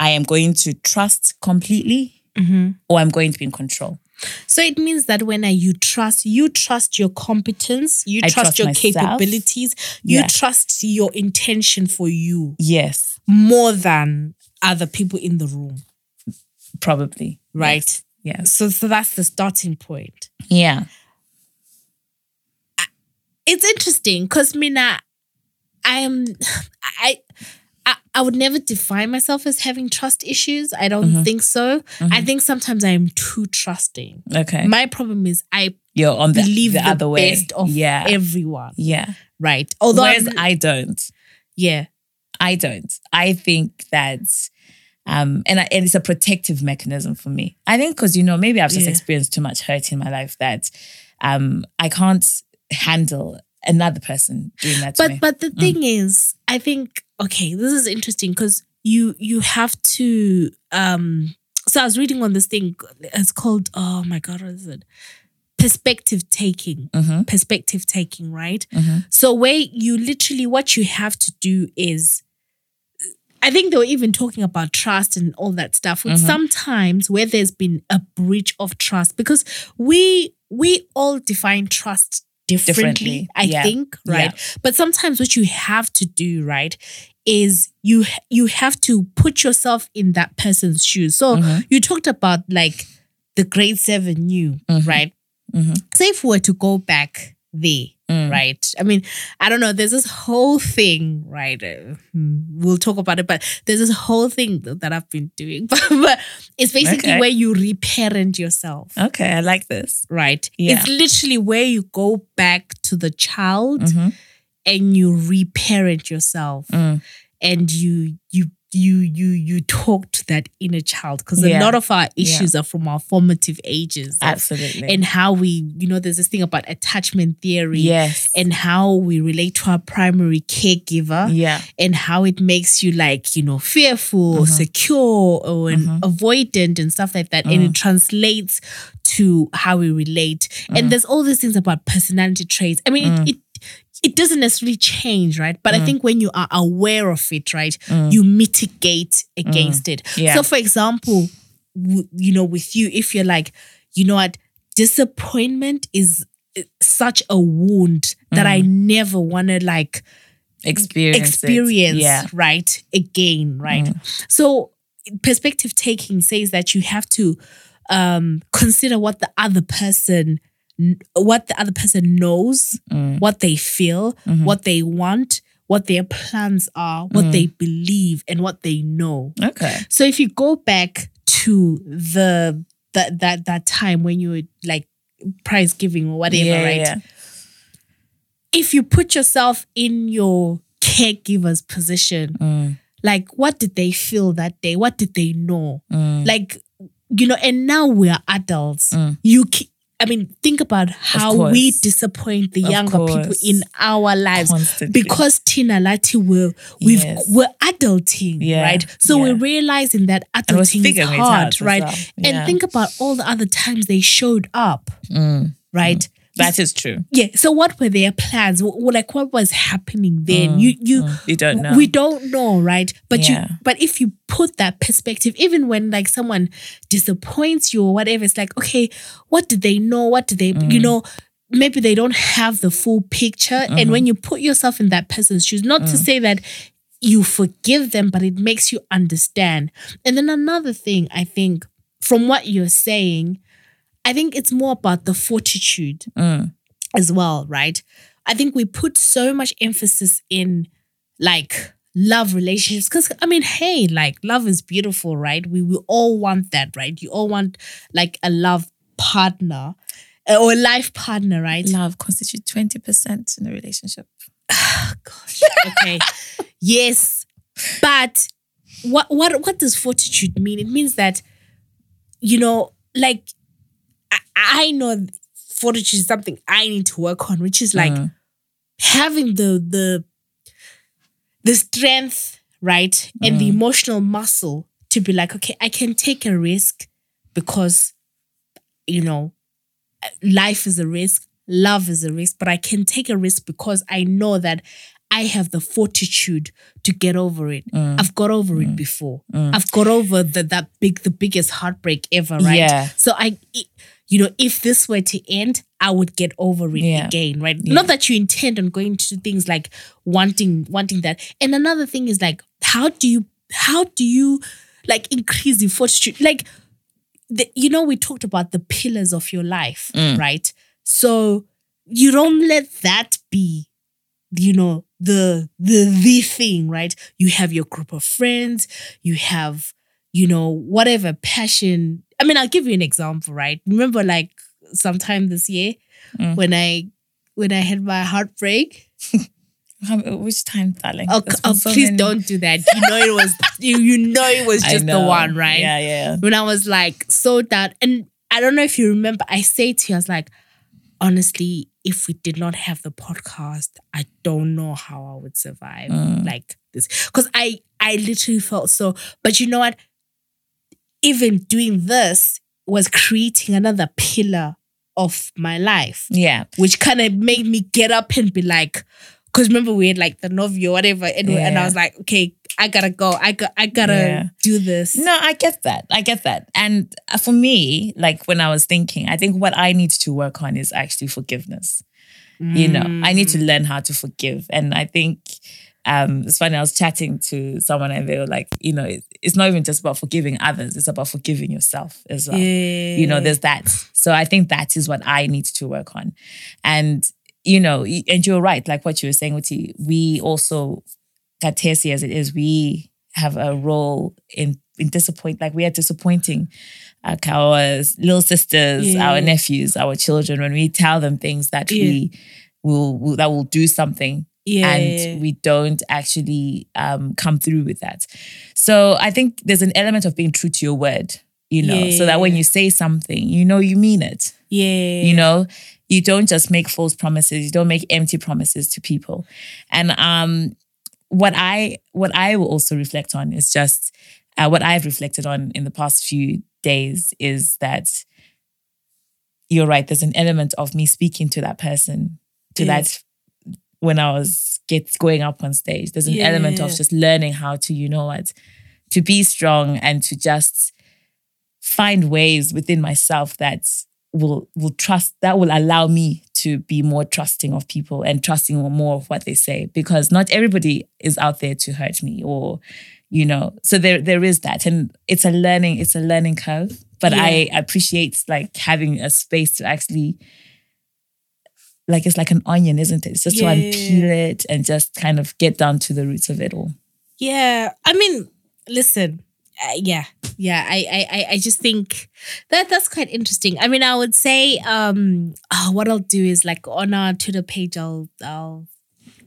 I am going to trust completely Mm-hmm. or I'm going to be in control. So it means that when you trust, you trust your competence, you trust, trust your myself. capabilities, you Yeah. trust your intention for you Yes, more than other people in the room, probably. right? Yes. So, so that's the starting point. Yeah. It's interesting because Mina, I'm I. I, would never define myself as having trust issues. I don't think so. I think sometimes I am too trusting. Okay. My problem is I You're on the, believe the, the, other way. best of yeah. everyone. yeah. Right. Although Whereas I'm- I don't. yeah. I don't. I think that, um, and, I, and it's a protective mechanism for me. I think because you know maybe I've just Yeah. experienced too much hurt in my life that um, I can't handle another person doing that to but me. but the thing is i think okay this is interesting because you you have to um so i was reading on this thing it's called oh my god what is it perspective taking Mhm. perspective taking right Mhm. so where you literally what you have to do is I think they were even talking about trust and all that stuff. With Mhm. sometimes where there's been a breach of trust, because we we all define trust differently, Differently, I yeah. think, right? But sometimes what you have to do, right, is you you have to put yourself in that person's shoes. So Mhm. you talked about like the grade seven you, Mhm. right? Mhm. Say if we were to go back there, Mm. right? I mean, I don't know. There's this whole thing, right? Uh, hmm, we'll talk about it, but there's this whole thing that I've been doing. but, but it's basically Okay. where you reparent yourself, Okay, I like this. right? Yeah. It's literally where you go back to the child Mhm. and you reparent yourself Mm. and you you you you you talk to that inner child because a lot of our issues are from our formative ages Absolutely. and how we you know there's this thing about attachment theory yes. and how we relate to our primary caregiver yeah. and how it makes you like you know fearful Mm-hmm. secure or and avoidant and stuff like that Mm. and it translates to how we relate Mm. and there's all these things about personality traits i mean it, it it doesn't necessarily change, right? But Mm. I think when you are aware of it, right, you mitigate against it. Mm. Yeah. So, for example, w- you know, with you, if you're like, you know what, disappointment is uh, such a wound that I never want to like Experience. experience Yeah. right again right so perspective taking says that you have to um consider what the other person what the other person knows Mm. what they feel Mm-hmm. what they want what their plans are what Mm. they believe and what they know Okay. so if you go back to the that that that time when you were like prize giving or whatever yeah, right yeah. if you put yourself in your caregiver's position, Mm. like what did they feel that day? What did they know? Mm. Like, you know, and now we're adults. Mm. You, I mean, think about how we disappoint the Of younger people in our lives. Constantly. Because Tina Lati will we've Yes. we're adulting, Yeah, right? So yeah. we're realizing that adulting is hard, right? well. And think about all the other times they showed up, Mm. right? That is true. Yeah. So what were their plans? Like what was happening then? you you Mm. You don't know. we don't know, right? But Yeah. you but if you put that perspective, even when like someone disappoints you or whatever, it's like, okay, what did they know? What did they you Mm. know? Maybe they don't have the full picture. And Mm-hmm. when you put yourself in that person's shoes, not Mm. to say that you forgive them, but it makes you understand. And then another thing, I think, from what you're saying, I think it's more about the fortitude Mm. as well, right? I think we put so much emphasis in like love relationships because I mean, hey, like love is beautiful, right? We we all want that, right? You all want like a love partner uh, or a life partner, right? Love constitutes twenty percent in a relationship. Gosh, okay, yes, but what what what does fortitude mean? It means that you know, like I, I know fortitude is something I need to work on, which is like Mm. having the the the strength, right, and the emotional muscle to be like, okay, I can take a risk because you know life is a risk, love is a risk, but I can take a risk because I know that I have the fortitude to get over it. Mm. I've got over it before. I've got over the that big the biggest heartbreak ever, right? Yeah. So I it- you know, if this were to end, I would get over it Yeah. again, right? Not that you intend on going to things like wanting wanting that. And another thing is like, how do you how do you like increase the fortitude? Like, the, you know, we talked about the pillars of your life, Mm. right? So you don't let that be you know, the the the thing, right? You have your group of friends, you have, you know, whatever passion. I mean, I'll give you an example, right? Remember like sometime this year Mm. when I when I had my heartbreak. How- Which time, darling? Oh, oh so please many- don't do that. You know it was you you know it was just the one, right? Yeah, yeah. when I was like so down. And I don't know if you remember, I say to you, I was like, honestly, if we did not have the podcast, I don't know how I would survive Mm. like this. Because I I literally felt so, but you know what? Even doing this was creating another pillar of my life, Yeah. which kind of made me get up and be like, because remember we had like the novio, whatever, and, and I was like, okay, I gotta go. I got I gotta Yeah. do this. No, I get that. I get that. And uh, for me, like when I was thinking, I think what I need to work on is actually forgiveness. You know, I need to Mm. learn how to forgive. And I think um, it's funny, I was chatting to someone and they were like, you know, it, it's not even just about forgiving others, it's about forgiving yourself as well. Yeah. You know, there's that. So I think that is what I need to work on. And, you know, and you're right, like what you were saying, Uti, we also, Katesi as it is, we have a role in in disappoint, like we are disappointing our little sisters, Yeah. our nephews, our children, when we tell them things that Yeah. we will, will that will do something yeah. and we don't actually um, come through with that. So I think there's an element of being true to your word, you know, so that when you say something, you know you mean it. yeah. You know, you don't just make false promises. You don't make empty promises to people. And um, what I what I will also reflect on is just uh, what I've reflected on in the past few days is that you're right. There's an element of me speaking to that person, to Yes. When I was get going up on stage. There's an element of just learning how to, you know what, to be strong and to just find ways within myself that will will trust that will allow me to be more trusting of people and trusting more of what they say because not everybody is out there to hurt me or you know so there there is that and it's a learning it's a learning curve but I appreciate like having a space to actually like it's like an onion isn't it it's just Yeah. to unpeel it and just kind of get down to the roots of it all Yeah, I mean, listen, uh, yeah, yeah. I, I, I, I just think that that's quite interesting. I mean, I would say, um, oh, what I'll do is like on our Twitter page, I'll, I'll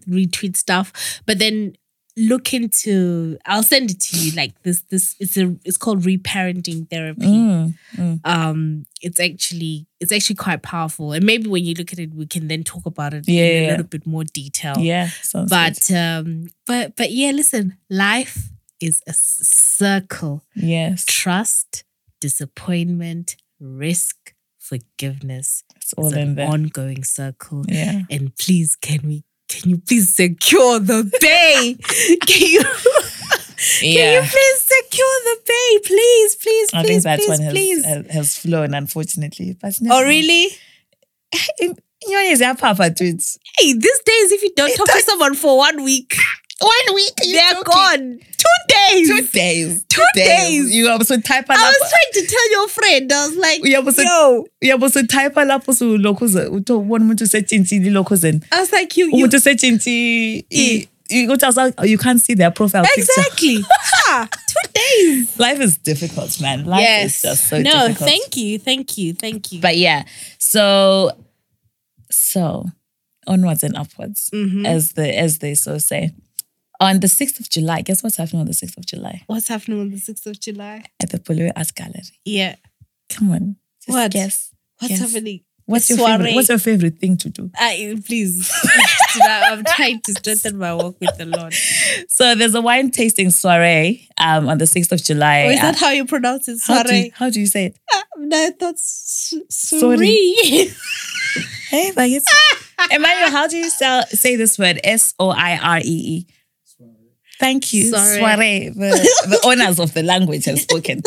retweet stuff, but then look into. I'll send it to you. Like this, this. It's a. It's called reparenting therapy. Mm, mm. Um, it's actually, it's actually quite powerful, and maybe when you look at it, we can then talk about it Yeah, in a little bit more detail yeah sounds good. but um but but yeah listen life is a circle yes trust disappointment risk forgiveness it's all in an there ongoing circle yeah and please can we can you please secure the bay? Can you can you please secure the bay? Please please I please think that please one has, please. Uh, has has flown, unfortunately. But oh really? Inyoni ziyapapa dudes. hey these days if you don't It talk to someone for one week One week, they're gone two days Two days. Two days. You are so type I was trying to tell your friend. I was like, Yeah, but so- yo. Yeah, but so type lapho so lokho ze uto one umuntu setshintshile lokho zen. I was like, you, you Umuntu setshintshi i- i- uthi awusa- you can't see their profile picture. exactly. two days. Life is difficult, man. Life is just so difficult. no, difficult. thank you, thank you, thank you. But yeah, so so onwards and upwards, Mhm. as the as they so say. On the sixth of July, guess what's happening on the sixth of July what's happening on the sixth of July? at the Polio Art Gallery? Yeah, Come on, just What? guess. what's Yes. happening? What's your Soiree. favorite? What's your favorite thing to do? I, please, I'm trying to strengthen my walk with the Lord. So there's a wine tasting soiree um, on the sixth of July. Oh, is Uh, that how you pronounce it? how, do you, how do you say it? No, I thought Sorry. Hey, like it's Emmanuel. How do you sell, say this word? S O I R E E. Thank you. Soiree. The, the owners of the language have spoken.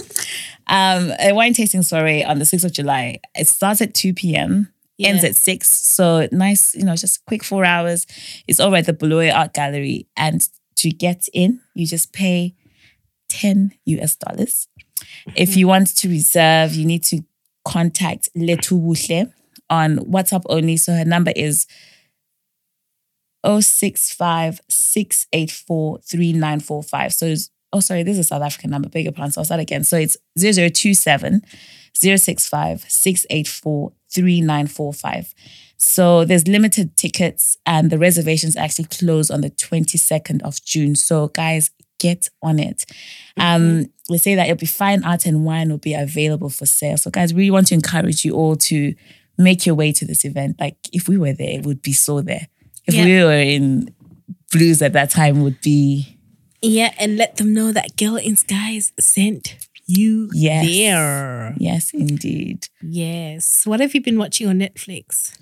Um, a wine tasting soiree on the 6th of July. It starts at 2 p.m., ends at 6. So nice, you know, just quick four hours. It's over at the Boulogne Art Gallery. And to get in, you just pay 10 US dollars. If you want to reserve, you need to contact Letu Wuhle on WhatsApp only. So her number is 065 684 3945. So oh, sorry, this is a South African number. Beg your pardon. So I'll start again. So it's 0027 065 684 3945. So there's limited tickets and the reservations actually close on the 22nd of June. So guys, get on it. Um, we say that it'll be fine art and wine will be available for sale. So guys, really want to encourage you all to make your way to this event. Like if we were there, it would be so there. If Yeah. we were in blues at that time, would be Yeah, and let them know that Girl in Skies sent you Yes. there. yes, indeed. Yes. What have you been watching on Netflix?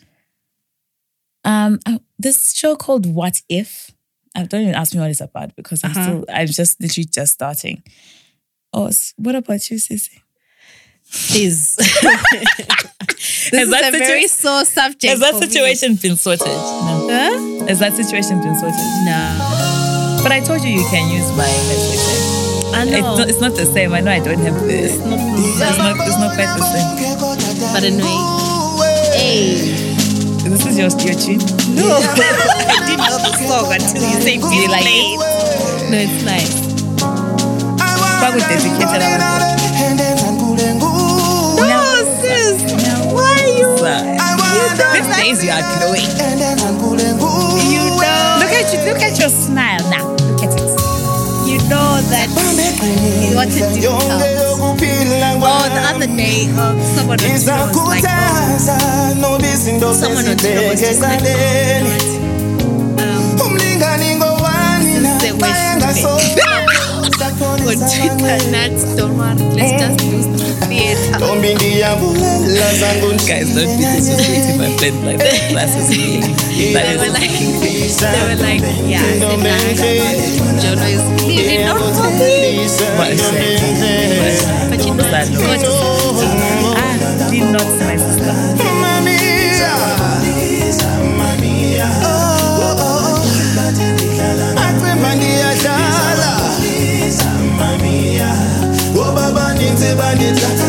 Um, uh, this show called What If. I don't even ask me what it's about because I'm Uh-huh. still I'm just literally just starting. Oh, what about you, Sissy? Is is that situ- very sore subject. Has that for me. situation been sorted? No. Huh? Has that situation been sorted? No. But I told you you can use my Netflix. I It's know. not, it's not the same. I know I don't have this. It's not It's not, it's not quite the same. but anyway. Hey. This is your, your tune? No. I didn't know the song until you said you like it? No, it's nice. Fuck with dedicated abantu. You? These days you are glowing. You know. Look at you. Look at your smile now. Look at it. You know that you wanted to do something. Oh, the other day, um, someone on Twitter was like, oh, someone on Twitter was just like, oh, um, on Twitter, Nats, don't worry, let's just do some theater. Guys, don't be disrespecting my friend like that. That's just me. They were like, they were like, yeah, Jono is clearly not for me. what I said. But you know, That no. God is Ah, did not my sister. Baby,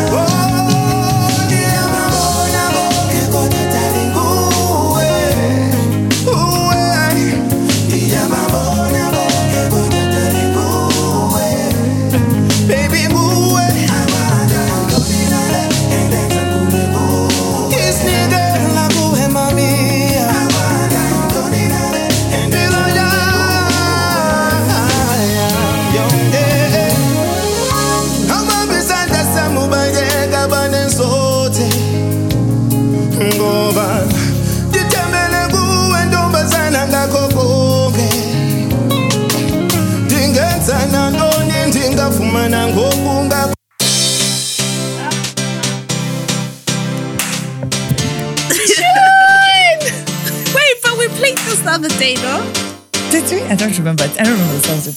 songs.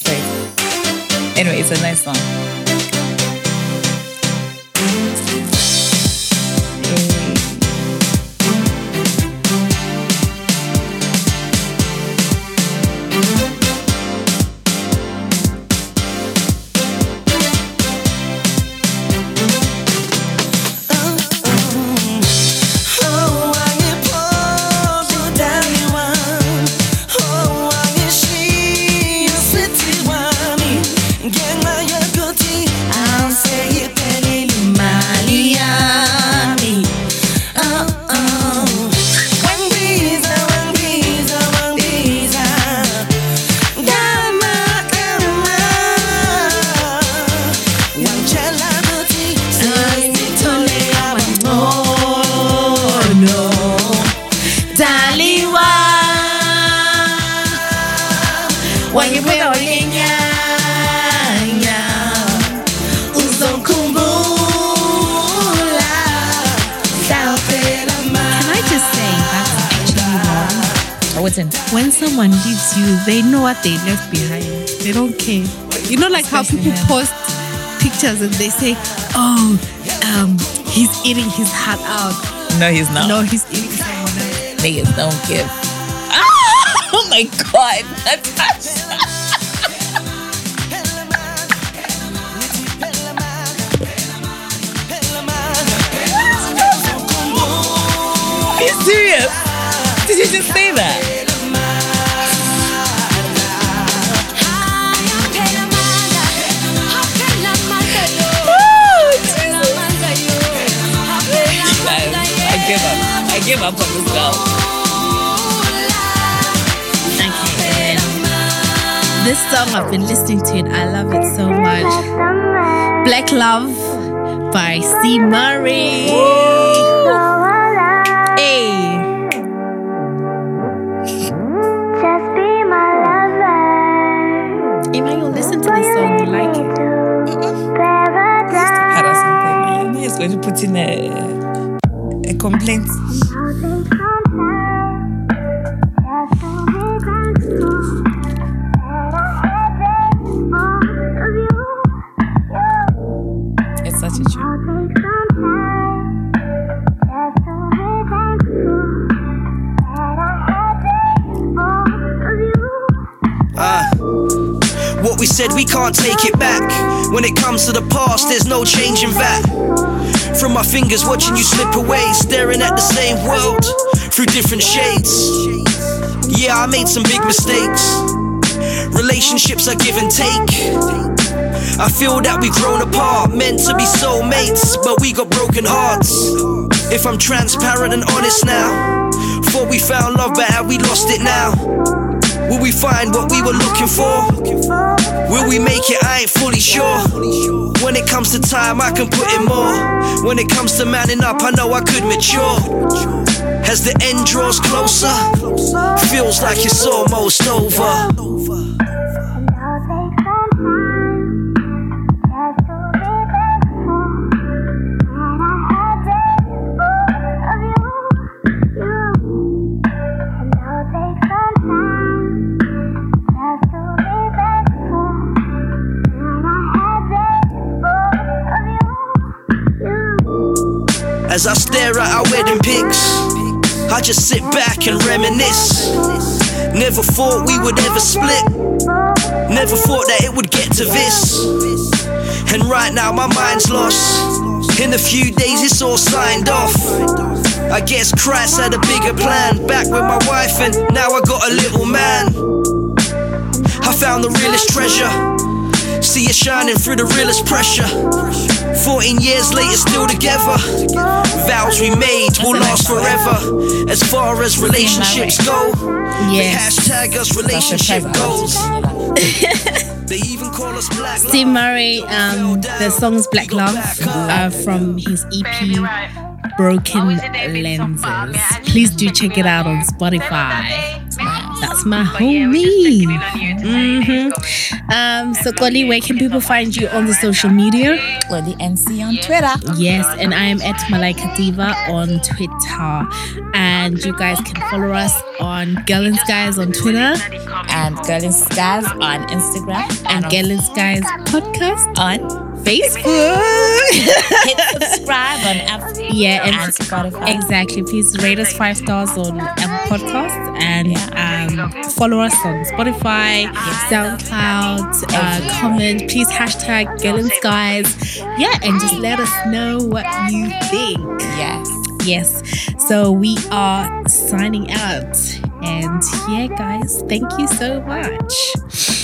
Anyway, it's a nice song. They say, "Oh, um, he's eating his heart out." No, he's not. No, he's eating someone else. Niggas don't give. Ah! Oh my god. You serious? Did you just say that? Give up on this girl. Okay. This song I've been listening to it. I love it so much. Black Love by C. Murray. Hey. Just be my lover. Emma, you listen to this song, you like it. Paradise. Para something. You know, he's going to put in a, a complaint. Said, we can't take it back. When it comes to the past, there's no changing that. From my fingers, watching you slip away, staring at the same world through different shades. Yeah, I made some big mistakes. Relationships are give and take. I feel that we've grown apart, meant to be soulmates, but we got broken hearts. If I'm transparent and honest now, thought we found love, but have we lost it now? Will we find what we were looking for? Will we make it? I ain't fully sure. When it comes to time, I can put in more. When it comes to manning up, I know I could mature. As the end draws closer, feels like it's almost over. As I stare at our wedding pics, I just sit back and reminisce. Never thought we would ever split. Never thought that it would get to this. And right now my mind's lost. In a few days it's all signed off. I guess Christ had a bigger plan. Back with my wife and now I got a little man. I found the realest treasure. See it shining through the realest pressure. 14 years later, still together. Vows we made will last forever. As far as relationships go, they hashtag us relationship goals. They even call us black. Steve Murray, um, the song's Black Love uh, from his EP Broken Lenses. Please do check it out on Spotify. That's my homie. hmm Um, so, Xolie, where can people find you on the social media? Well, the NC on Twitter. Yes, and I am at Malaika Diva on Twitter. And you guys can follow us on Girl in Skies on Twitter And Girl in Skies on Instagram. and on- Girl in Skies podcast on Facebook. hit subscribe on Apple Yeah, and, and Spotify. exactly. Please rate us five stars on Apple Podcasts and um, follow us on Spotify, SoundCloud, uh, comment. Please hashtag and Skies. Yeah, and just let us know what you think. Yes. Yes. So we are signing out. And yeah, guys, thank you so much.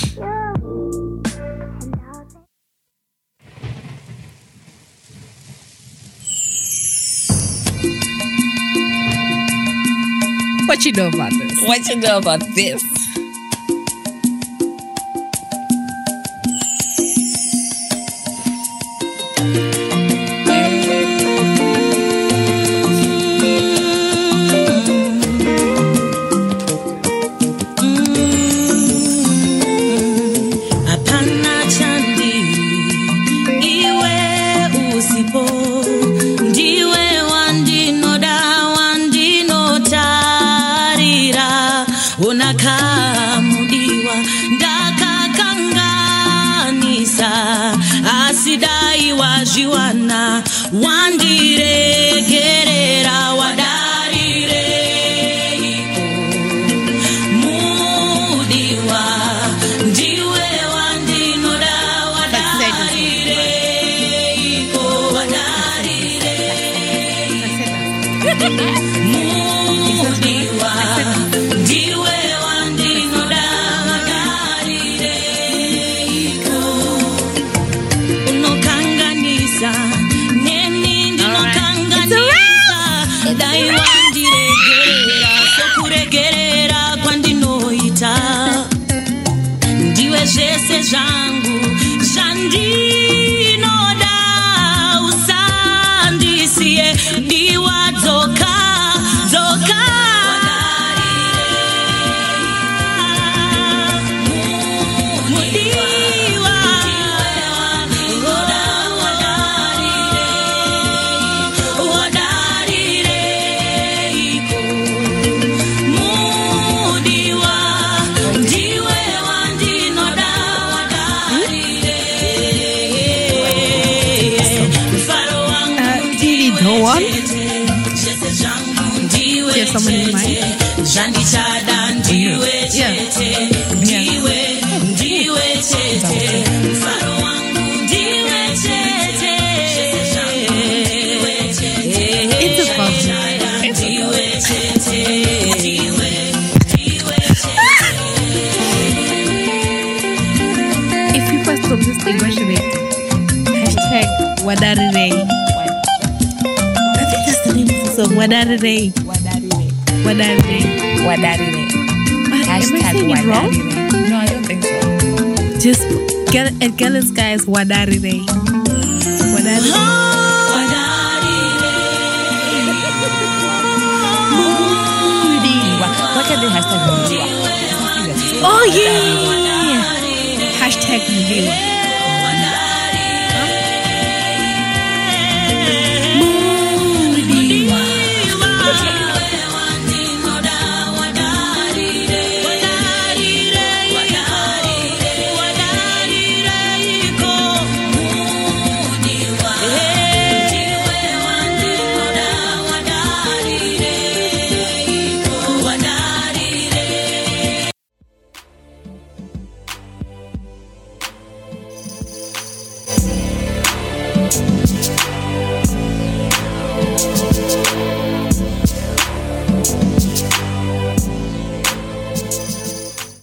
What you know about this? What you know about this? Song. Wadarire. Wadarire. Wadarire. Am I Hashtag saying it wrong? No, I don't think so. Just get at Gallus guys Wadarire. Wadarire. Why hashtag Oh yeah. Hashtag Mudiwa.